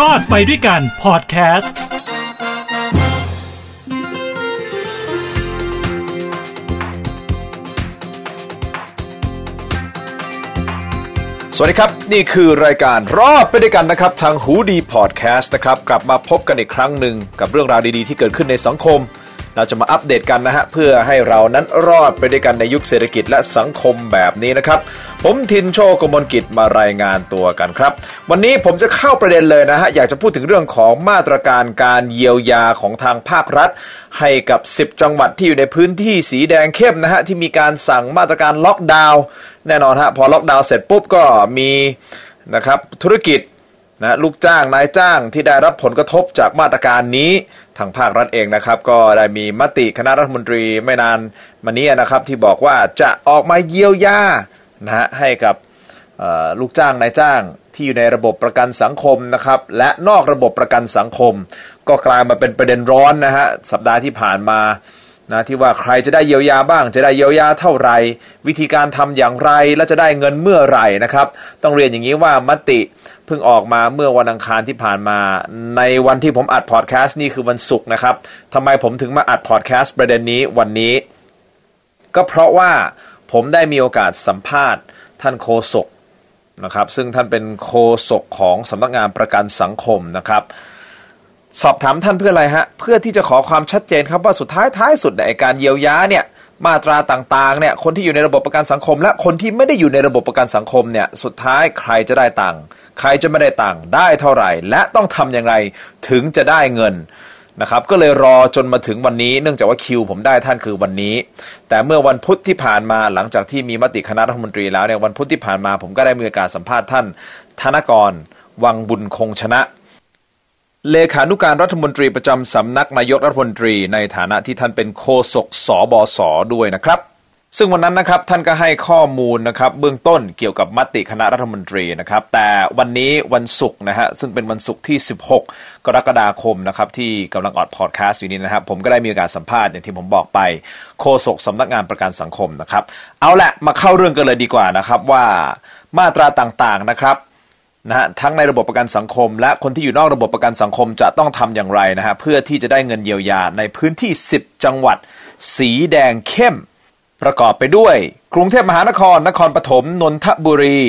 รอดไปด้วยกันพอดแคสต์สวัสดีครับ นี่คือรายการรอดไปด้วยกันนะครับ ทางหูดีพอดแคสต์นะครับ กลับมาพบกันอีกครั้งหนึ่งกับเรื่องราวดีๆ ที่เกิดขึ้นในสังคม เราจะมาอัปเดตกันนะฮะเพื่อให้เรานั้นรอดไปด้วยกันในยุคเศรษฐกิจและสังคมแบบนี้นะครับ ผมทินโชกมลกิจมารายงานตัวกันครับ วันนี้ผมจะเข้าประเด็นเลยนะฮะอยากจะพูดถึงเรื่องของมาตรการการเยียวยาของทางภาครัฐ ให้กับ 10 จังหวัดที่อยู่ในพื้นที่สีแดงเข้มนะฮะที่มีการสั่งมาตรการล็อกดาวน์แน่นอนฮะพอล็อกดาวน์เสร็จปุ๊บก็มีนะครับธุรกิจนะลูกจ้างนายจ้างที่ได้รับผลกระทบจากมาตรการนี้ ทางภาครัฐเองนะครับ ก็ได้มีมติคณะรัฐมนตรีไม่นานมานี้นะครับ ที่บอกว่าจะออกมาเยียวยานะฮะให้กับลูกจ้างนายจ้างที่อยู่ในระบบประกันสังคมนะครับ และนอกระบบประกันสังคม ก็กลายมาเป็นประเด็นร้อนนะฮะสัปดาห์ที่ผ่านมานะที่ว่าใครจะได้เยียวยาบ้าง จะได้เยียวยาเท่าไหร่วิธีการทำอย่างไรและจะได้เงินเมื่อไหร่นะครับ ต้องเรียนอย่างนี้ว่ามติ เพิ่งออกมาเมื่อวันอังคารที่ผ่านมา ในวันที่ผมอัดพอดแคสต์นี่คือวันศุกร์นะครับทำไมผมถึงมาอัดพอดแคสต์ประเด็นนี้วันนี้ ก็เพราะว่าผมได้มีโอกาสสัมภาษณ์ท่านโคศกนะครับซึ่งท่านเป็นโคศกของสำนักงานประกันสังคมนะครับ สอบถามท่านเพื่ออะไรฮะเพื่อที่จะขอความชัดเจนครับว่าสุดท้ายท้ายสุดในการเยียวยาเนี่ยมาตราต่างๆเนี่ยคนที่อยู่ในระบบประกันสังคม และคนที่ไม่ได้อยู่ในระบบประกันสังคมเนี่ยสุดท้ายใครจะได้ตังค์ ใครจะไม่ได้ตังค์ได้เท่าไหร่ และต้องทำอย่างไรถึงจะได้เงินนะครับก็เลยรอจนมาถึงวันนี้เนื่องจากว่าคิวผมได้ท่านคือวันนี้ แต่เมื่อวันพุธที่ผ่านมาหลังจากที่มีมติคณะรัฐมนตรีแล้วเนี่ยวันพุธที่ผ่านมาผมก็ได้มีการสัมภาษณ์ท่าน ธนกร วังบุญคงชนะ เลขานุการรัฐมนตรีประจำสำนักนายกรัฐมนตรีในฐานะที่ท่านเป็นโฆษกสบศด้วยนะครับ ซึ่งวันนั้นนะครับท่านก็ให้ข้อมูลนะครับเบื้องต้นเกี่ยวกับมติคณะรัฐมนตรีนะครับ แต่วันนี้วันศุกร์นะฮะซึ่งเป็นวันศุกร์ที่ 16 กรกฎาคมนะครับที่กำลังออดพอดแคสต์อยู่นี้นะครับผมก็ได้มีโอกาสสัมภาษณ์อย่างที่ผมบอกไปโฆษกสำนักงานประกันสังคมนะครับ เอาละมาเข้าเรื่องกันเลยดีกว่านะครับว่ามาตราต่างๆนะครับนะฮะทั้งในระบบประกันสังคม และคนที่อยู่นอกระบบประกันสังคมจะต้องทำอย่างไรนะฮะเพื่อที่จะได้เงินเยียวยาในพื้นที่ 10 จังหวัด สีแดงเข้ม ประกอบไปด้วย กรุงเทพมหานคร นครปฐม นนทบุรี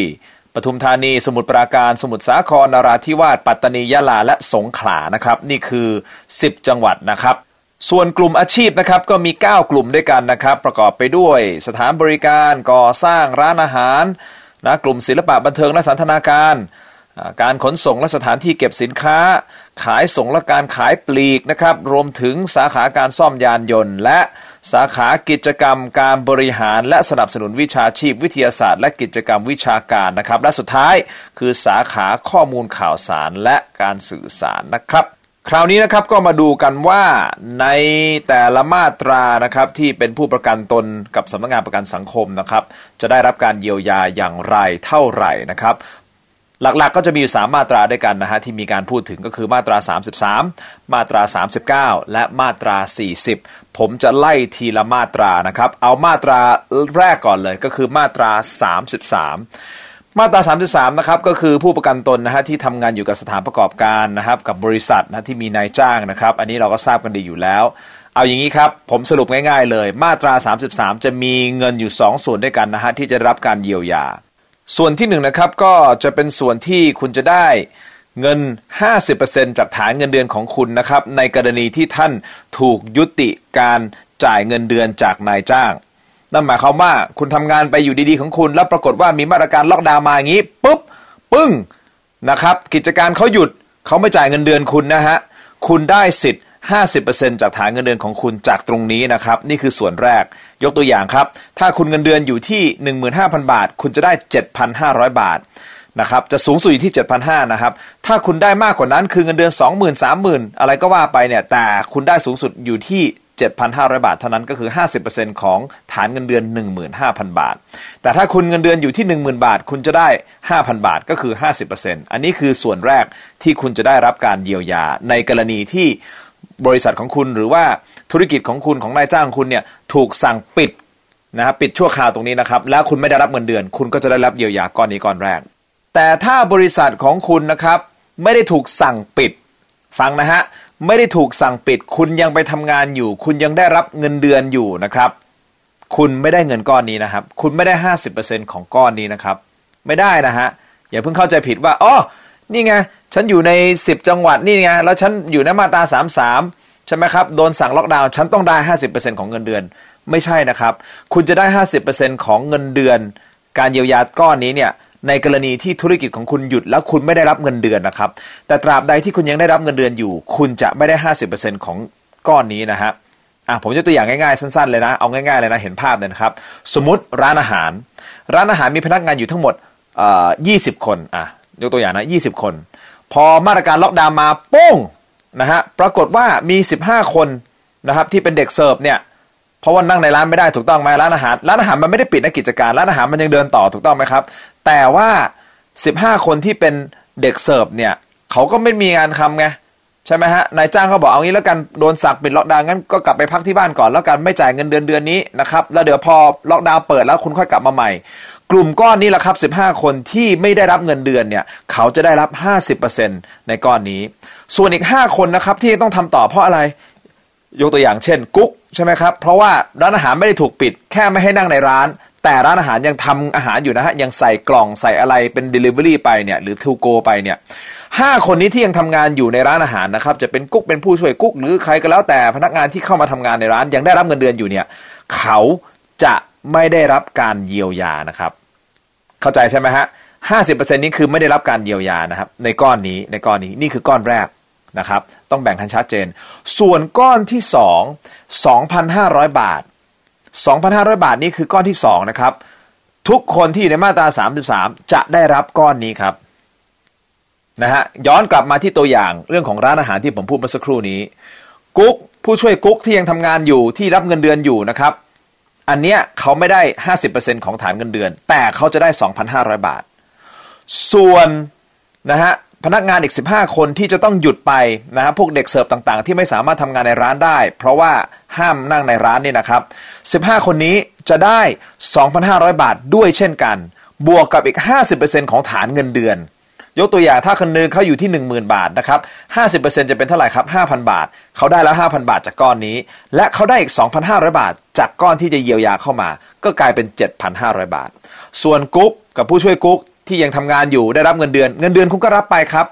ปทุมธานี สมุทรปราการ สมุทรสาครนราธิวาส ปัตตานี ยะลา และสงขลา นะครับ นี่คือ 10 จังหวัดนะครับส่วนกลุ่มอาชีพนะครับก็มี 9 กลุ่มด้วยกันนะครับ ประกอบไปด้วย สถานบริการก่อสร้างร้านอาหารนะกลุ่มศิลปะบันเทิงและสันทนาการ การขนส่งและสถานที่เก็บสินค้า ขายส่งและการขายปลีกนะครับ รวมถึงสาขาการซ่อมยานยนต์ และ สาขากิจกรรมการบริหารและสนับสนุนวิชาชีพวิทยาศาสตร์ และกิจกรรมวิชาการนะครับ และสุดท้ายคือสาขาข้อมูลข่าวสารและการสื่อสารนะครับ คราวนี้นะครับก็มาดูกันว่าในแต่ละมาตรานะครับที่เป็นผู้ประกันตนกับสำนักงานประกันสังคมนะครับ จะได้รับการเยียวยาอย่างไรเท่าไหร่นะครับหลักๆกก็จะมีอยู่3มาตราด้วยกันนะฮะที่มีการพูดถึงก็คือมาตรา 33 มาตรา 39 และมาตรา 40 ผมจะไล่ทีละมาตรานะครับ เอามาตราแรกก่อนเลยก็คือมาตรา 33 มาตรา 33 นะครับก็คือผู้ประกันตนนะฮะที่ทำงานอยู่กับสถานประกอบการนะครับ กับบริษัทนะที่มีนายจ้างนะครับ อันนี้เราก็ทราบกันดีอยู่แล้ว เอาอย่างนี้ครับ ผมสรุปง่ายๆเลย มาตรา 33 จะมีเงินอยู่ 2 ส่วนด้วยกันนะฮะที่จะรับการเยียวยา ส่วนที่1นนะครับก็จะเป็นส่วนที่คุณจะได้ เงิน 50%จากฐานเงินเดือนของคุณนะครับ ในกรณีที่ท่านถูกยุติการจ่ายเงินเดือนจากนายจ้าง นั่นหมายความว่าคุณทำงานไปอยู่ดีๆของคุณ แล้วปรากฏว่ามีมาตรการล็อกดาวน์มาอย่างนี้ปุ๊บปึ้งนะครับ กิจการเขาหยุดเขาไม่จ่ายเงินเดือนคุณนะฮะคุณได้สิทธิ์ 50%จากฐานเงินเดือนของคุณจากตรงนี้นะครับ นี่คือส่วนแรก ยกตัวอย่างครับ ถ้าคุณเงินเดือนอยู่ที่ 15,000 บาท คุณจะได้ 7,500 บาท นะครับจะสูงสุดอยู่ที่ 7,500นะครับถ้าคุณได้มากกว่านั้นคือเงินเดือน 20,000 30,000 อะไรก็ว่าไปเนี่ยแต่คุณได้สูงสุดอยู่ที่ 7,500 บาทเท่านั้นก็คือ 50%ของฐานเงินเดือน 15,000 บาท แต่ถ้าคุณเงินเดือนอยู่ที่ 10,000 บาท คุณจะได้ 5,000 บาทก็คือ 50%อันนี้คือส่วนแรกที่คุณจะได้รับการเยียวยาในกรณีที่บริษัทของคุณหรือว่าธุรกิจของคุณของนายจ้างคุณเนี่ยถูกสั่งปิดนะครับปิดชั่วคราวตรงนี้นะครับ แล้วคุณไม่ได้รับเงินเดือน คุณก็จะได้รับเยียวยาก้อนนี้ก้อนแรก แต่ถ้าบริษัทของคุณนะครับ ไม่ได้ถูกสั่งปิด ฟังนะฮะ ไม่ได้ถูกสั่งปิด คุณยังไปทำงานอยู่ คุณยังได้รับเงินเดือนอยู่นะครับ คุณไม่ได้เงินก้อนนี้นะครับ คุณไม่ได้ 50%ของก้อนนี้นะครับ ไม่ได้นะฮะ อย่าเพิ่งเข้าใจผิดว่าอ๋อนี่ไง ฉันอยู่ใน 10 จังหวัดนี่ไง แล้วฉันอยู่ในมาตรา 33 ใช่ไหมครับ โดนสั่งล็อกดาวน์ ฉันต้องได้ 50%ของเงินเดือน ไม่ใช่นะครับ คุณจะได้ 50%ของเงินเดือน การเยียวยาก้อนนี้เนี่ย ในกรณีที่ธุรกิจของคุณหยุดแล้วคุณไม่ได้รับเงินเดือนนะครับ แต่ตราบใดที่คุณยังได้รับเงินเดือนอยู่ คุณจะไม่ได้ 50%ของก้อนนี้นะฮะอะผมยกตัวอย่างง่ายๆสั้นๆเลยนะ เอาง่ายๆเลยนะเห็นภาพเลยนะครับ สมมติร้านอาหาร ร้านอาหารมีพนักงานอยู่ทั้งหมดเอ่อ20 คนอะยกตัวอย่างนะ20 คน พอมาตรการล็อกดาวน์มาโป้งนะฮะปรากฏว่ามี 15 คนนะครับที่เป็นเด็กเสิร์ฟเนี่ยเพราะว่านั่งในร้านไม่ได้ถูกต้องไหมร้านอาหารร้านอาหารมันไม่ได้ปิดนะกิจการร้านอาหารมันยังเดินต่อถูกต้องไหมครับ แต่ว่า 15 คนที่เป็นเด็กเสิร์ฟเนี่ยเขาก็ไม่มีงานทำไงใช่ไหมฮะนายจ้างเขาบอกเอางี้แล้วกันโดนสั่งปิดล็อกดาวน์งั้นก็กลับไปพักที่บ้านก่อนแล้วกันไม่จ่ายเงินเดือนเดือนนี้นะครับแล้วเดี๋ยวพอล็อกดาวน์เปิดแล้วคุณค่อยกลับมาใหม่ กลุ่มก้อนนี้แหละครับ 15 คนที่ไม่ได้รับเงินเดือนเนี่ยเขาจะได้รับ 50%ในก้อนนี้ ส่วนอีก 5 คนนะครับที่ต้องทำต่อเพราะอะไรยกตัวอย่างเช่น กุ๊กใช่ไหมครับเพราะว่าร้านอาหารไม่ได้ถูกปิดแค่ไม่ให้นั่งในร้าน แต่ร้านอาหารยังทำอาหารอยู่นะฮะยังใส่กล่องใส่อะไรเป็น Delivery ไปเนี่ยหรือ To Go ไปเนี่ยห้าคนนี้ที่ยังทำงานอยู่ในร้านอาหารนะครับจะเป็นกุ๊กเป็นผู้ช่วยกุ๊กหรือใครก็แล้วแต่พนักงานที่เข้ามาทำงานในร้านยังได้รับเงินเดือนอยู่เนี่ยเขาจะไม่ได้รับการเยียวยานะครับ เข้าใจใช่ไหมฮะห้าสิบเปอร์เซ็นต์นี้คือไม่ได้รับการเยียวยานะครับ ในก้อนนี้ในก้อนนี้นี่คือก้อนแรกนะครับ ต้องแบ่งให้ชัดเจน ส่วนก้อนที่สองสองพันห้าร้อยบาท สองพันห้าร้อยบาทนี่คือก้อนที่สองนะครับทุกคนที่อยู่ในมาตราสามสิบสามจะได้รับก้อนนี้ครับนะฮะย้อนกลับมาที่ตัวอย่างเรื่องของร้านอาหารที่ผมพูดเมื่อสักครู่นี้ กุ๊กผู้ช่วยกุ๊กที่ยังทำงานอยู่ที่รับเงินเดือนอยู่นะครับ อันเนี้ยเขาไม่ได้ 50%ของฐานเงินเดือน แต่เขาจะได้ 2,500 บาท ส่วนนะฮะ พนักงานอีก 15 คนที่จะต้องหยุดไปนะฮะพวกเด็กเสิร์ฟต่างๆ ที่ไม่สามารถทำงานในร้านได้ เพราะว่าห้ามนั่งในร้านนี่นะครับ 15 คนนี้จะได้ 2,500 บาทด้วยเช่นกัน บวกกับอีก 50%ของฐานเงินเดือน ยกตัวอย่างถ้าคนนึงเขาอยู่ที่ 10,000 บาทนะครับ 50%จะเป็นเท่าไหร่ครับ 5,000 บาท เขาได้แล้ว 5,000 บาทจากก้อนนี้ และเขาได้อีก 2,500 บาท จากก้อนที่จะเยียวยาเข้ามา ก็กลายเป็น 7,500 บาท ส่วนกุ๊กกับผู้ช่วยกุ๊ก ที่ยังทำงานอยู่ได้รับเงินเดือน เงินเดือนคุณก็รับไปครับ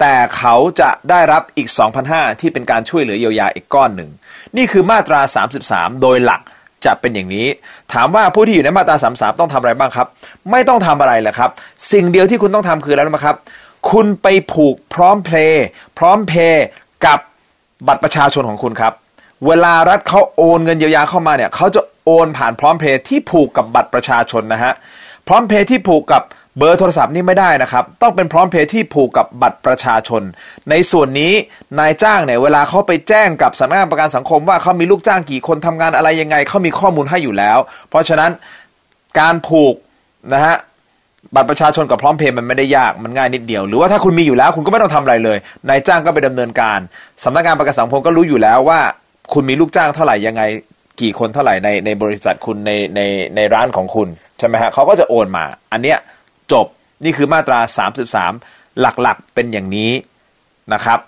แต่เขาจะได้รับอีก 2,500 ที่เป็นการช่วยเหลือเยียวยาอีกก้อนหนึ่ง นี่คือมาตรา 33 โดยหลักจะเป็นอย่างนี้ ถามว่าผู้ที่อยู่ในมาตรา33 ต้องทำอะไรบ้างครับ ไม่ต้องทำอะไรเลยครับ สิ่งเดียวที่คุณต้องทำคืออะไรรู้ไหมครับ คุณไปผูกพร้อมเพลย์พร้อมเพย์กับบัตรประชาชนของคุณครับ เวลารัฐเขาโอนเงินเยียวยาเข้ามาเนี่ยเขาจะโอนผ่านพร้อมเพย์ที่ผูกกับบัตรประชาชนนะฮะพร้อมเพย์ที่ผูกกับ เบอร์โทรศัพท์นี่ไม่ได้นะครับ ต้องเป็นพร้อมเพย์ที่ผูกกับบัตรประชาชน ในส่วนนี้นายจ้างเนี่ยเวลาเขาไปแจ้งกับสำนักงานประกันสังคมว่าเขามีลูกจ้างกี่คนทำงานอะไรยังไงเขามีข้อมูลให้อยู่แล้ว เพราะฉะนั้นการผูกนะฮะบัตรประชาชนกับพร้อมเพย์มันไม่ได้ยากมันง่ายนิดเดียว หรือว่าถ้าคุณมีอยู่แล้วคุณก็ไม่ต้องทำอะไรเลยนายจ้างก็ไปดำเนินการสำนักงานประกันสังคมก็รู้อยู่แล้วว่า คุณมีลูกจ้างเท่าไหร่ยังไงกี่คนเท่าไหร่ในในบริษัทคุณในในในร้านของคุณใช่ไหมฮะเขาก็จะโอนมา อันเนี้ย จบนี่คือมาตรา 33 หลักๆเป็นอย่างนี้นะครับ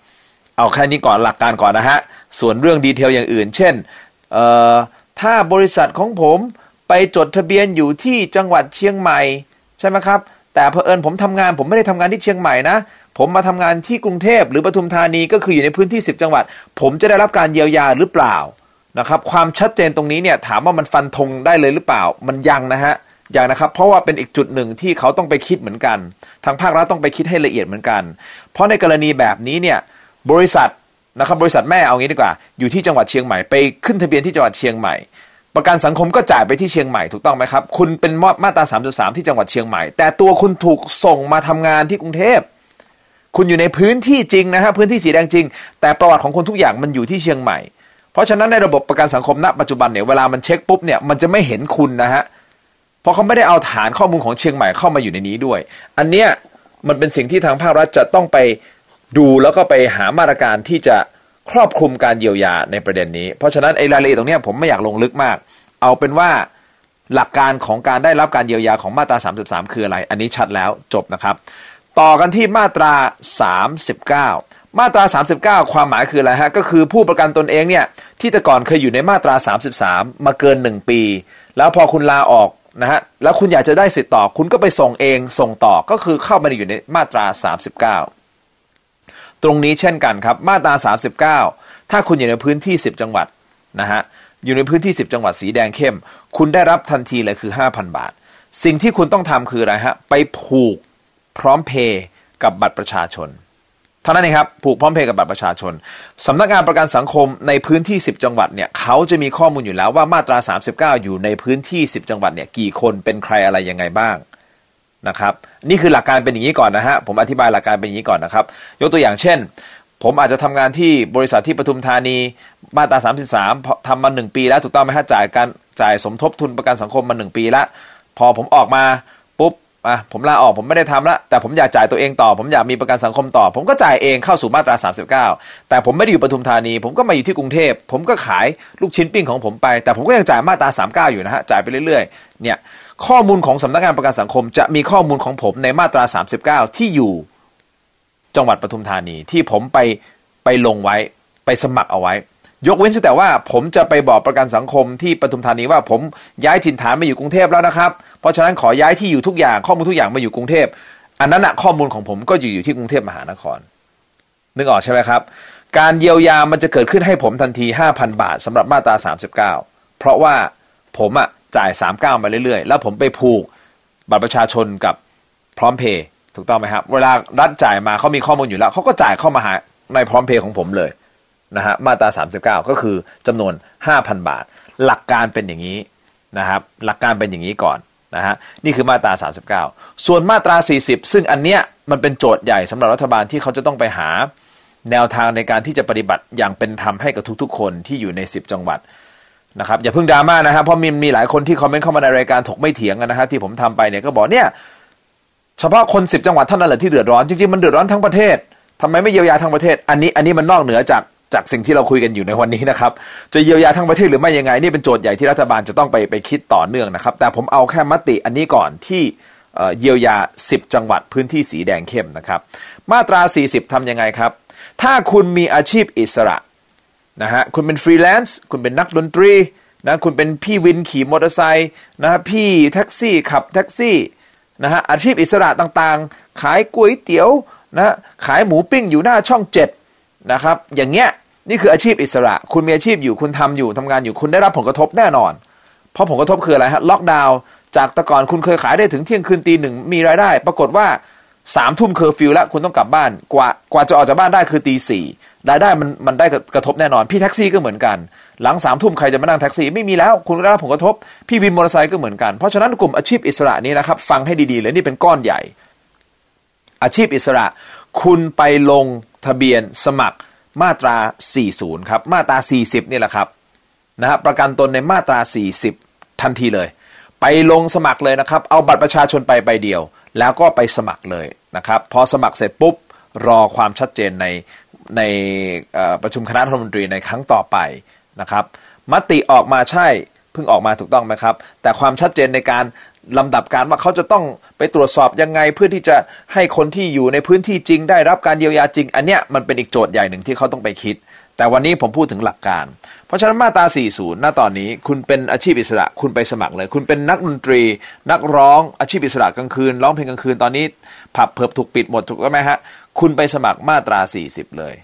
เอาแค่นี้ก่อนหลักการก่อนนะฮะ ส่วนเรื่องดีเทลอย่างอื่น เช่น ถ้าบริษัทของผมไปจดทะเบียนอยู่ที่จังหวัดเชียงใหม่ ใช่ไหมครับ แต่เผอิญผมทำงานผมไม่ได้ทำงานที่เชียงใหม่นะ ผมมาทำงานที่กรุงเทพหรือปทุมธานีก็คืออยู่ในพื้นที่ 10 จังหวัด ผมจะได้รับการเยียวยาหรือเปล่านะครับ ความชัดเจนตรงนี้เนี่ยถามว่ามันฟันธงได้เลยหรือเปล่า มันยังนะฮะ อย่างนะครับ เพราะว่าเป็นอีกจุดหนึ่งที่เขาต้องไปคิดเหมือนกัน ทางภาครัฐต้องไปคิดให้ละเอียดเหมือนกัน เพราะในกรณีแบบนี้เนี่ยบริษัทนะครับบริษัทแม่เอางี้ดีกว่า อยู่ที่จังหวัดเชียงใหม่ไปขึ้นทะเบียนที่จังหวัดเชียงใหม่ ประกันสังคมก็จ่ายไปที่เชียงใหม่ถูกต้องไหมครับ คุณเป็นมาตรา 33 ที่จังหวัดเชียงใหม่ แต่ตัวคุณถูกส่งมาทำงานที่กรุงเทพคุณอยู่ในพื้นที่จริงนะฮะพื้นที่สีแดงจริง แต่ประวัติของคนทุกอย่างมันอยู่ที่เชียงใหม่ เพราะฉะนั้นในระบบประกันสังคมณปัจจุบันเนี่ยเวลามันเช็คปุ๊บเนี่ยมันจะไม่เห็นคุณนะฮะเพราะเขาไม่ได้เอาฐานข้อมูลของเชียงใหม่เข้ามาอยู่ในนี้ด้วย อันเนี้ยมันเป็นสิ่งที่ทางภาครัฐจะต้องไปดูแล้วก็ไปหามาตรการที่จะครอบคลุมการเยียวยาในประเด็นนี้ เพราะฉะนั้นไอ้รายละเอียดตรงนี้ผมไม่อยากลงลึกมาก เอาเป็นว่าหลักการของการได้รับการเยียวยาของมาตรา 33 คืออะไร อันนี้ชัดแล้วจบนะครับ ต่อกันที่มาตรา 39 มาตรา 39 ความหมายคืออะไรฮะ ก็คือผู้ประกันตนเองเนี่ยที่แต่ก่อนเคยอยู่ในมาตรา 33 มาเกิน 1 ปี แล้วพอคุณลาออก นะฮะแล้วคุณอยากจะได้สิทธิ์ต่อ คุณก็ไปส่งเองส่งต่อก็คือเข้ามาอยู่ในมาตรา 39 ตรงนี้เช่นกันครับมาตรา 39 ถ้าคุณอยู่ในพื้นที่ 10 จังหวัดนะฮะอยู่ในพื้นที่ 10 จังหวัดสีแดงเข้ม คุณได้รับทันทีเลยคือ 5,000 บาท สิ่งที่คุณต้องทำคืออะไรฮะไปผูกพร้อมเพย์กับบัตรประชาชน ท่านั้นเองครับผูกพร้อมเพย์กับบัตรประชาชนสำนักงานประกันสังคมในพื้นที่ 10 จังหวัดเนี่ยเขาจะมีข้อมูลอยู่แล้วว่ามาตรา 39 อยู่ในพื้นที่ 10 จังหวัดเนี่ยกี่คนเป็นใครอะไรยังไงบ้างนะครับนี่คือหลักการเป็นอย่างนี้ก่อนนะฮะผมอธิบายหลักการเป็นอย่างนี้ก่อนนะครับ ยกตัวอย่างเช่น ผมอาจจะทำงานที่บริษัทที่ปทุมธานีมาตรา 33ทำมา 1 ปีแล้วถูกต้องไหมฮะจ่ายการจ่ายสมทบทุนประกันสังคมมา 1 ปีแล้วพอผมออกมา อะผมลาออกผมไม่ได้ทำล้วแต่ผมอยากจ่ายตัวเองต่อ ผมอยากมีประกันสังคมต่อ ผมก็จ่ายเองเข้าสู่มาตรา 39 แต่ผมไม่ได้อยู่ปทุมธานี ผมก็มาอยู่ที่กรุงเทพ ผมก็ขายลูกชิ้นปิ้งของผมไป แต่ผมก็ยังจ่ายมาตรา 39 อยู่นะฮะจ่ายไปเรื่อยๆเนี่ยข้อมูลของสำนักงานประกันสังคม จะมีข้อมูลของผมในมาตรา 39 ที่อยู่จังหวัดปทุมธานีที่ผมไปไปลงไว้ไปสมัครเอาไว้ ยกเว้นแต่ว่าผมจะไปบอกประกันสังคมที่ปทุมธานีว่าผมย้ายถิ่นฐานมาอยู่กรุงเทพแล้วนะครับ เพราะฉะนั้นขอย้ายที่อยู่ทุกอย่างข้อมูลทุกอย่างมาอยู่กรุงเทพอันนั้นอะข้อมูลของผมก็อยู่อยู่ที่กรุงเทพมหานคร นึกออกใช่ไหมครับ การเยียวยามันจะเกิดขึ้นให้ผมทันที 5,000 บาทสำหรับมาตรา 39 เพราะว่าผมอะจ่าย 39 มาเรื่อยๆ แล้วผมไปผูกบัตรประชาชนกับพร้อมเพย์ถูกต้องไหมครับ เวลารัฐจ่ายมาเขามีข้อมูลอยู่แล้วเขาก็จ่ายเข้ามาหาในพร้อมเพย์ของผมเลย นะฮะมาตรา39 ก็คือจำนวน 5,000 บาท หลักการเป็นอย่างนี้นะครับหลักการเป็นอย่างนี้ก่อนนะฮะนี่คือมาตรา 39 ส่วนมาตรา 40 ซึ่งอันเนี้ยมันเป็นโจทย์ใหญ่สำหรับรัฐบาลที่เขาจะต้องไปหาแนวทางในการที่จะปฏิบัติอย่างเป็นธรรมให้กับทุกๆ คนที่อยู่ใน 10 จังหวัดนะครับอย่าเพิ่งดราม่านะครับเพราะมีมีหลายคนที่คอมเมนต์เข้ามาในรายการถกไม่เถียงกันนะฮะที่ผมทำไปเนี่ยก็บอกเนี่ยเฉพาะคน 10 จังหวัดเท่านั้นแหละที่เดือดร้อนจริงๆมันเดือดร้อนทั้งประเทศทำไมไม่เยียวยาทั้งประเทศ อันนี้อันนี้มันนอกเหนือจาก จากสิ่งที่เราคุยกันอยู่ในวันนี้นะครับ จะเยียวยาทั้งประเทศหรือไม่ยังไง นี่เป็นโจทย์ใหญ่ที่รัฐบาลจะต้องไปไปคิดต่อเนื่องนะครับ แต่ผมเอาแค่มติอันนี้ก่อนที่เยียวยา 10 จังหวัดพื้นที่สีแดงเข้มนะครับ มาตรา 40 ทำยังไงครับ ถ้าคุณมีอาชีพอิสระนะฮะคุณเป็นฟรีแลนซ์คุณเป็นนักดนตรีนะคุณเป็นพี่วินขี่มอเตอร์ไซค์นะพี่แท็กซี่ขับแท็กซี่นะฮะอาชีพอิสระต่างๆ ขายก๋วยเตี๋ยวนะขายหมูปิ้งอยู่หน้าช่อง 7 นะครับ อย่างเงี้ยนี่คืออาชีพอิสระ คุณมีอาชีพอยู่คุณทำอยู่ทำงานอยู่คุณได้รับผลกระทบแน่นอน เพราะผลกระทบคืออะไรฮะล็อกดาวน์จากแต่ก่อนคุณเคยขายได้ถึงเที่ยงคืนตีหนึ่งมีรายได้ ปรากฏว่าสามทุ่มเคอร์ฟิวแล้วคุณต้องกลับบ้านกว่ากว่าจะออกจากบ้านได้คือตีสี่รายได้มันมันได้กระทบแน่นอน พี่แท็กซี่ก็เหมือนกัน หลังสามทุ่มใครจะมานั่งแท็กซี่ไม่มีแล้ว คุณก็ได้รับผลกระทบ พี่วินมอเตอร์ไซค์ก็เหมือนกัน เพราะฉะนั้นกลุ่มอาชีพอิสระนี้นะครับ ฟังให้ดีๆเลยนี่เป็นก้อนใหญ่ อาชีพอิสระ คุณไปลง ทะเบียนสมัครมาตรา 40 ครับ มาตรา 40 นี่แหละครับนะฮะประกันตนในมาตรา 40 ทันทีเลย ไปลงสมัครเลยนะครับ เอาบัตรประชาชนไปใบเดียว แล้วก็ไปสมัครเลยนะครับ พอสมัครเสร็จปุ๊บ รอความชัดเจนในในประชุมคณะรัฐมนตรีในครั้งต่อไปนะครับ มติออกมาใช่ เพิ่งออกมาถูกต้องไหมครับ แต่ความชัดเจนในการ ลำดับการว่าเขาจะต้องไปตรวจสอบยังไงเพื่อที่จะให้คนที่อยู่ในพื้นที่จริง ได้รับการเยียวยาจริง อันเนี้ยมันเป็นอีกโจทย์ใหญ่หนึ่งที่เขาต้องไปคิด แต่วันนี้ผมพูดถึงหลักการ เพราะฉะนั้นมาตรา 40หน้าตอนนี้คุณเป็นอาชีพอิสระ คุณไปสมัครเลย คุณเป็นนักดนตรี นักร้องอาชีพอิสระกลางคืน ร้องเพลงกลางคืนตอนนี้ผับเพิบถูกปิดหมดถูกไหมฮะ คุณไปสมัครมาตรา 40 เลย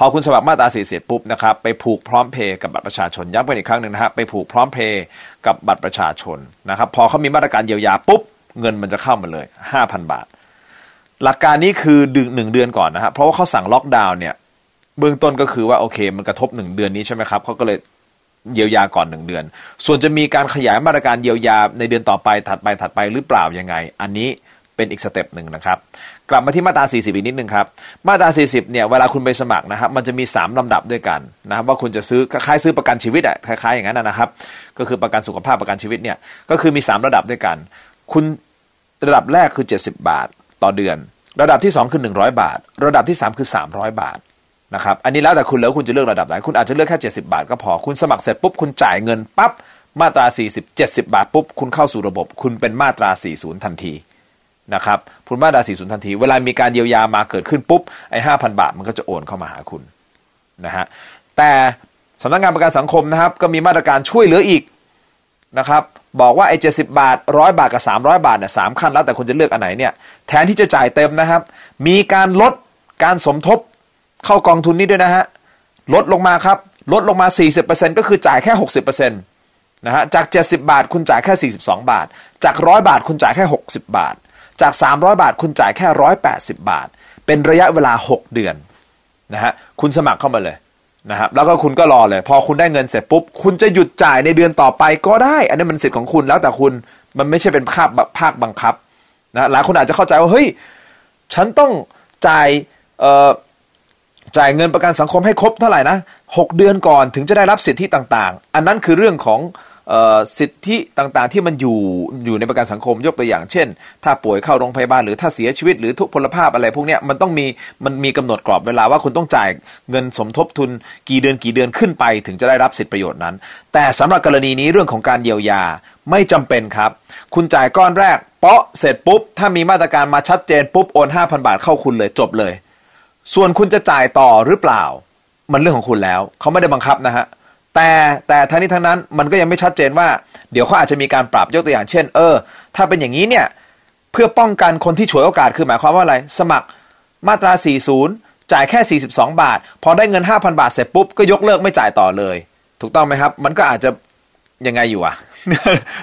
พอคุณสมัครมาตรา40ปุ๊บนะครับไปผูกพร้อมเพย์กับบัตรประชาชนย้ำไปอีกครั้งหนึ่งนะฮะไปผูกพร้อมเพย์กับบัตรประชาชนนะครับพอเขามีมาตรการเยียวยาปุ๊บเงินมันจะเข้ามาเลย 5,000 บาท หลักการนี้คือดึงหนึ่งเดือนก่อนนะครับเพราะว่าเขาสั่งล็อกดาวน์เนี่ยเบื้องต้นก็คือว่าโอเค มันกระทบ 1 เดือนนี้ใช่ไหมครับเขาก็เลยเยียวยาก่อน 1 เดือน ส่วนจะมีการขยายมาตรการเยียวยาในเดือนต่อไปถัดไปถัดไปหรือเปล่ายังไง อันนี้เป็นอีก step หนึ่งนะครับ กลับมาที่มาตรา 40 อีกนิดนึงครับ มาตรา 40 เนี่ย เวลาคุณไปสมัครนะครับ มันจะมี 3 ลำดับด้วยกันนะครับ ว่าคุณจะซื้อ คล้ายซื้อประกันชีวิตอะคล้ายๆอย่างนั้นนะครับ ก็คือประกันสุขภาพประกันชีวิตเนี่ย ก็คือมี 3 ระดับด้วยกัน คุณระดับแรกคือ 70 บาทต่อเดือน ระดับที่ 2 คือ 100 บาท ระดับที่ 3 คือ 300 บาทนะครับ อันนี้แล้วแต่คุณแล้วคุณจะเลือกระดับไหน คุณอาจจะเลือกแค่ 70 บาทก็พอ คุณสมัครเสร็จปุ๊บ คุณจ่ายเงินปั๊บ มาตรา 40 70 บาทปุ๊บ คุณเข้าสู่ระบบ คุณเป็นมาตรา 40 ทันที นะครับคุณมาตรา40ทันที เวลามีการเยียวยามาเกิดขึ้นปุ๊บไอ้5,000บาทมันก็จะโอนเข้ามาหาคุณนะฮะแต่สำนักงานประกันสังคมนะครับก็มีมาตรการช่วยเหลืออีกนะครับบอกว่าไอ้เจ็บาทร้อยบาทกับ 300 บาทเนี่ยสามขั้นแล้วแต่คุณจะเลือกอันไหนเนี่ยแทนที่จะจ่ายเต็มนะครับ มีการลดการสมทบเข้ากองทุนนี้ด้วยนะฮะลดลงมาครับลดลงมา 40%ก็คือจ่ายแค่ 60%นะฮะจาก 70 บาทคุณจ่ายแค่ 42 บาท จาก 100 บาทคุณจ่ายแค่ 60 บาท จาก 300 บาท คุณจ่ายแค่ 180 บาท เป็นระยะเวลา 6 เดือนนะฮะคุณสมัครเข้ามาเลยนะครับแล้วก็คุณก็รอเลย พอคุณได้เงินเสร็จปุ๊บ คุณจะหยุดจ่ายในเดือนต่อไปก็ได้ อันนี้มันสิทธิ์ของคุณแล้วแต่คุณมันไม่ใช่เป็นภาคภาคบังคับนะหลายคนอาจจะเข้าใจว่าเฮ้ยฉันต้องจ่ายเอ่อจ่ายเงินประกันสังคมให้ครบเท่าไหร่นะ6เดือนก่อนถึงจะได้รับสิทธิต่างๆ อันนั้นคือเรื่องของ สิทธิต่างๆ ที่มันอยู่อยู่ในประกันสังคมยกตัวอย่าง เช่น ถ้าป่วยเข้าโรงพยาบาลหรือถ้าเสียชีวิตหรือทุกพลภาพอะไรพวกนี้มันต้องมีมันมีกำหนดกรอบเวลาว่าคุณต้องจ่ายเงินสมทบทุนกี่เดือนกี่เดือนขึ้นไป ถึงจะได้รับสิทธิประโยชน์นั้น แต่สำหรับกรณีนี้เรื่องของการเยียวยาไม่จำเป็นครับ คุณจ่ายก้อนแรกเปาะเสร็จปุ๊บ ถ้ามีมาตรการมาชัดเจนปุ๊บโอน5,000 บาทเข้าคุณเลยจบเลย ส่วนคุณจะจ่ายต่อหรือเปล่า มันเรื่องของคุณแล้วเขาไม่ได้บังคับนะฮะ แต่แต่ทั้งนี้ทั้งนั้นมันก็ยังไม่ชัดเจนว่า เดี๋ยวเขาอาจจะมีการปรับยกตัวอย่างเช่น เออ ถ้าเป็นอย่างนี้เนี่ยเพื่อป้องกันคนที่ฉวยโอกาสคือหมายความว่าอะไร สมัครมาตรา 40 จ่ายแค่ 42 บาท พอได้เงิน 5,000 บาทเสร็จปุ๊บ ก็ยกเลิกไม่จ่ายต่อเลย ถูกต้องไหมครับ มันก็อาจจะยังไงอยู่อะ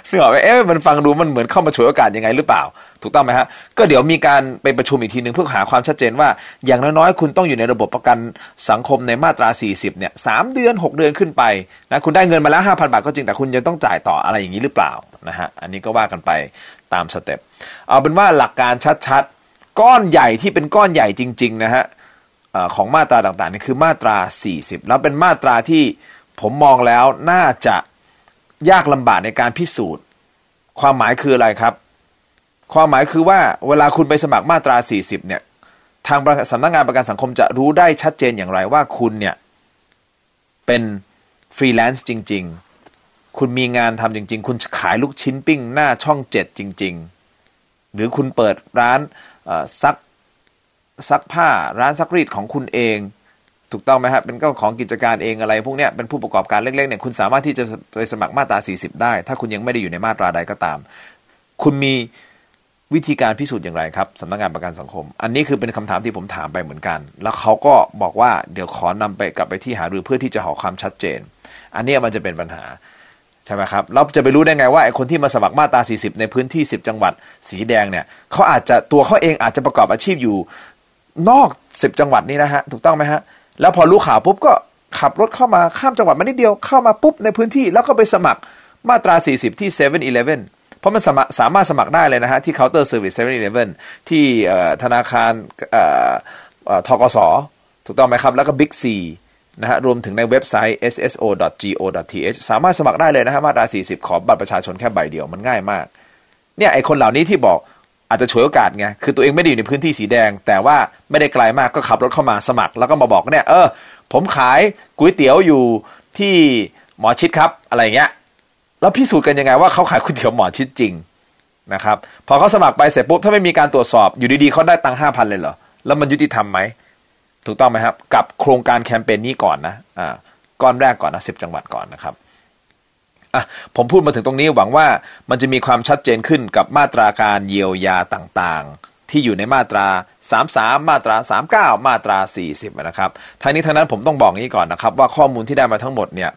นึกออกไหมเอ๊ะมันฟังดูมันเหมือนเข้ามาฉวยโอกาสยังไงหรือเปล่า ถูกต้องไหมฮะก็เดี๋ยวมีการไปประชุมอีกทีหนึ่งเพื่อหาความชัดเจนว่า อย่างน้อยๆคุณต้องอยู่ในระบบประกันสังคมในมาตรา 40เนี่ยสเดือน 6 เดือนขึ้นไปนะคุณได้เงินมาแล้ว5,000 บาทก็จริงแต่คุณยังต้องจ่ายต่ออะไรอย่างนี้หรือเปล่านะฮะอันนี้ก็ว่ากันไปตามสเต็ปเอาเป็นว่าหลักการชัดๆ ก้อนใหญ่ที่เป็นก้อนใหญ่จริงๆนะฮะของมาตราต่างๆนี่คือมาตรา 40 แล้วเป็นมาตราที่ผมมองแล้วน่าจะยากลำบากในการพิสูจน์ ความหมายคืออะไรครับ ความหมายคือว่าเวลาคุณไปสมัครมาตรา 40 เนี่ย ทางสำนักงานประกันสังคมจะรู้ได้ชัดเจนอย่างไรว่าคุณเนี่ยเป็นฟรีแลนซ์จริง ๆ คุณมีงานทำจริง ๆ คุณขายลูกชิ้นปิ้งหน้าช่องเจ็ดจริง ๆ หรือคุณเปิดร้านซักซักผ้าร้านซักรีดของคุณเอง ถูกต้องไหมครับเป็นเจ้าของกิจการเองอะไร พวกนี้เป็นผู้ประกอบการเล็กๆเนี่ยคุณสามารถที่จะไปสมัครมาตรา 40 ได้ ถ้าคุณยังไม่ได้อยู่ในมาตราใดก็ตาม คุณมี วิธีการพิสูจน์อย่างไรครับสำนักงานประกันสังคม อันนี้คือเป็นคำถามที่ผมถามไปเหมือนกัน แล้วเขาก็บอกว่าเดี๋ยวขอนำไปกลับไปที่หารือเพื่อที่จะหาความชัดเจน อันนี้มันจะเป็นปัญหาใช่ไหมครับเราจะไปรู้ได้ไงว่าไอ้คนที่มาสมัครมาตรา 40 ในพื้นที่ 10 จังหวัดสีแดงเนี่ยเขาอาจจะตัวเขาเองอาจจะประกอบอาชีพอยู่นอก 10 จังหวัดนี้นะฮะถูกต้องไหมฮะแล้วพอรู้ข่าวปุ๊บก็ขับรถเข้ามาข้ามจังหวัดมานิดเดียวเข้ามาปุ๊บในพื้นที่แล้วก็ไปสมัครมาตรา 40 ที่7 e เ e ่ e อเพ ราะมันสามารถสามารถสมัครได้เลยนะฮะที่เคาน์เตอร์เซอร์วิสเซเว่นอีเลฟเว่นที่ธนาคารธกสถูกต้องไหมครับ แล้วก็บิ๊กซีนะฮะรวมถึงในเว็บไซต์ sso.go.th สามารถสมัครได้เลยนะฮะมาตรา 40 ขอบัตรประชาชนแค่ใบเดียวมันง่ายมากเนี่ยไอคนเหล่านี้ที่บอกอาจจะฉวยโอกาสไงคือตัวเองไม่ได้อยู่ในพื้นที่สีแดง แต่ว่าไม่ได้ไกลมากก็ขับรถเข้ามาสมัคร แล้วก็มาบอกเนี่ยเออผมขายก๋วยเตี๋ยวอยู่ที่หมอชิดครับอะไรเงี้ย แล้วพิสูจน์กันยังไงว่าเขาขายก๋วยเตี๋ยวหมอชิดจริงนะครับพอเขาสมัครไปเสร็จปุ๊บถ้าไม่มีการตรวจสอบอยู่ดีๆเขาได้ตังค์ห้าพันเลยเหรอแล้วมันยุติธรรมไหมถูกต้องไหมครับกับโครงการแคมเปญนี้ก่อนนะอ่าก้อนแรกก่อนนะสิบจังหวัดก่อนนะครับอะผมพูดมาถึงตรงนี้หวังว่ามันจะมีความชัดเจนขึ้นกับมาตราการเยียวยาต่างๆ ที่อยู่ในมาตรา 33 มาตรา 39 มาตรา 40 นะครับทั้งนี้ทั้งนั้นผมต้องบอกงี้ก่อนนะครับ ว่าข้อมูลที่ได้มาทั้งหมดเนี่ย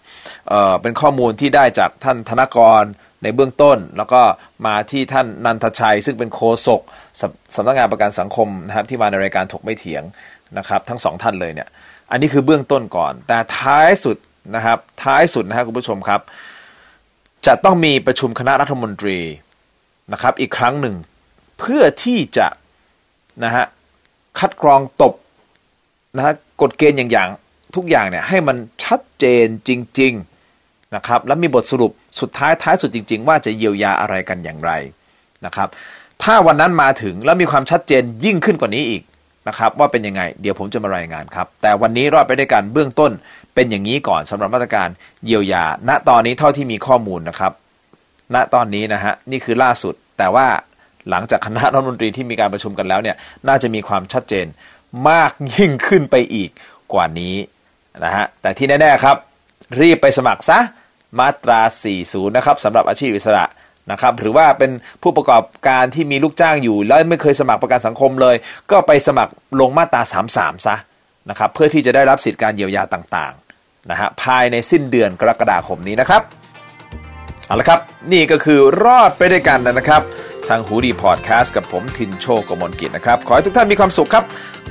เเป็นข้อมูลที่ได้จากท่านธนกรในเบื้องต้น แล้วก็มาที่ท่านนันทชัย ซึ่งเป็นโฆษกสำนักงานประกันสังคมนะครับที่มาในรายการถกไม่เถียงนะครับทั้งสองท่านเลยเนี่ยอันนี้คือเบื้องต้นก่อน แต่ท้ายสุดนะครับท้ายสุดนะครับคุณผู้ชมครับ จะต้องมีประชุมคณะรัฐมนตรีนะครับอีกครั้งหนึ่ง เพื่อที่จะนะฮะคัดกรองตบนะฮะกฎเกณฑ์อย่างอย่างทุกอย่างเนี่ยให้มันชัดเจนจริงๆนะครับแล้วมีบทสรุปสุดท้ายท้ายสุดจริง ๆ ว่าจะเยียวยาอะไรกันอย่างไรนะครับถ้าวันนั้นมาถึงแล้วมีความชัดเจนยิ่งขึ้นกว่านี้อีกนะครับว่าเป็นยังไงเดี๋ยวผมจะมารายงานครับ แต่วันนี้รอดไปด้วยกันเบื้องต้นเป็นอย่างนี้ก่อนสำหรับมาตรการเยียวยา ณตอนนี้เท่าที่มีข้อมูลนะครับ ณตอนนี้นะฮะนี่คือล่าสุดแต่ว่า หลังจากคณะรัฐมนตรีที่มีการประชุมกันแล้วเนี่ยน่าจะมีความชัดเจนมากยิ่งขึ้นไปอีกกว่านี้นะฮะแต่ที่แน่ๆครับ รีบไปสมัครซะมาตรา 40 นะครับสำหรับอาชีพอิสระนะครับหรือว่าเป็นผู้ประกอบการที่มีลูกจ้างอยู่ แล้วไม่เคยสมัครประกันสังคมเลย ก็ไปสมัครลงมาตรา 33 ซะนะครับเพื่อที่จะได้รับสิทธิการเยียวยาต่างๆนะฮะภายในสิ้นเดือนกรกฎาคมนี้นะครับเอาละครับ นี่ก็คือรอดไปด้วยกันนะครับ ทางหูดีพอดแคสต์กับผมทินโชกมลกิจนะครับ ขอให้ทุกท่านมีความสุขครับ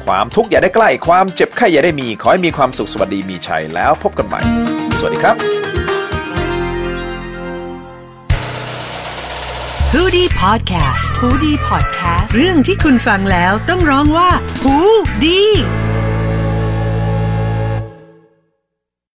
ความทุกข์อย่าได้ใกล้ ความเจ็บไข้อย่าได้มี ขอให้มีความสุขสวัสดีมีชัยแล้วพบกันใหม่ สวัสดีครับ h o ดี้พอดแคสต์ฮูดี้พอดแคสต์เรื่องที่คุณฟังแล้วต้องร้องว่าหูดี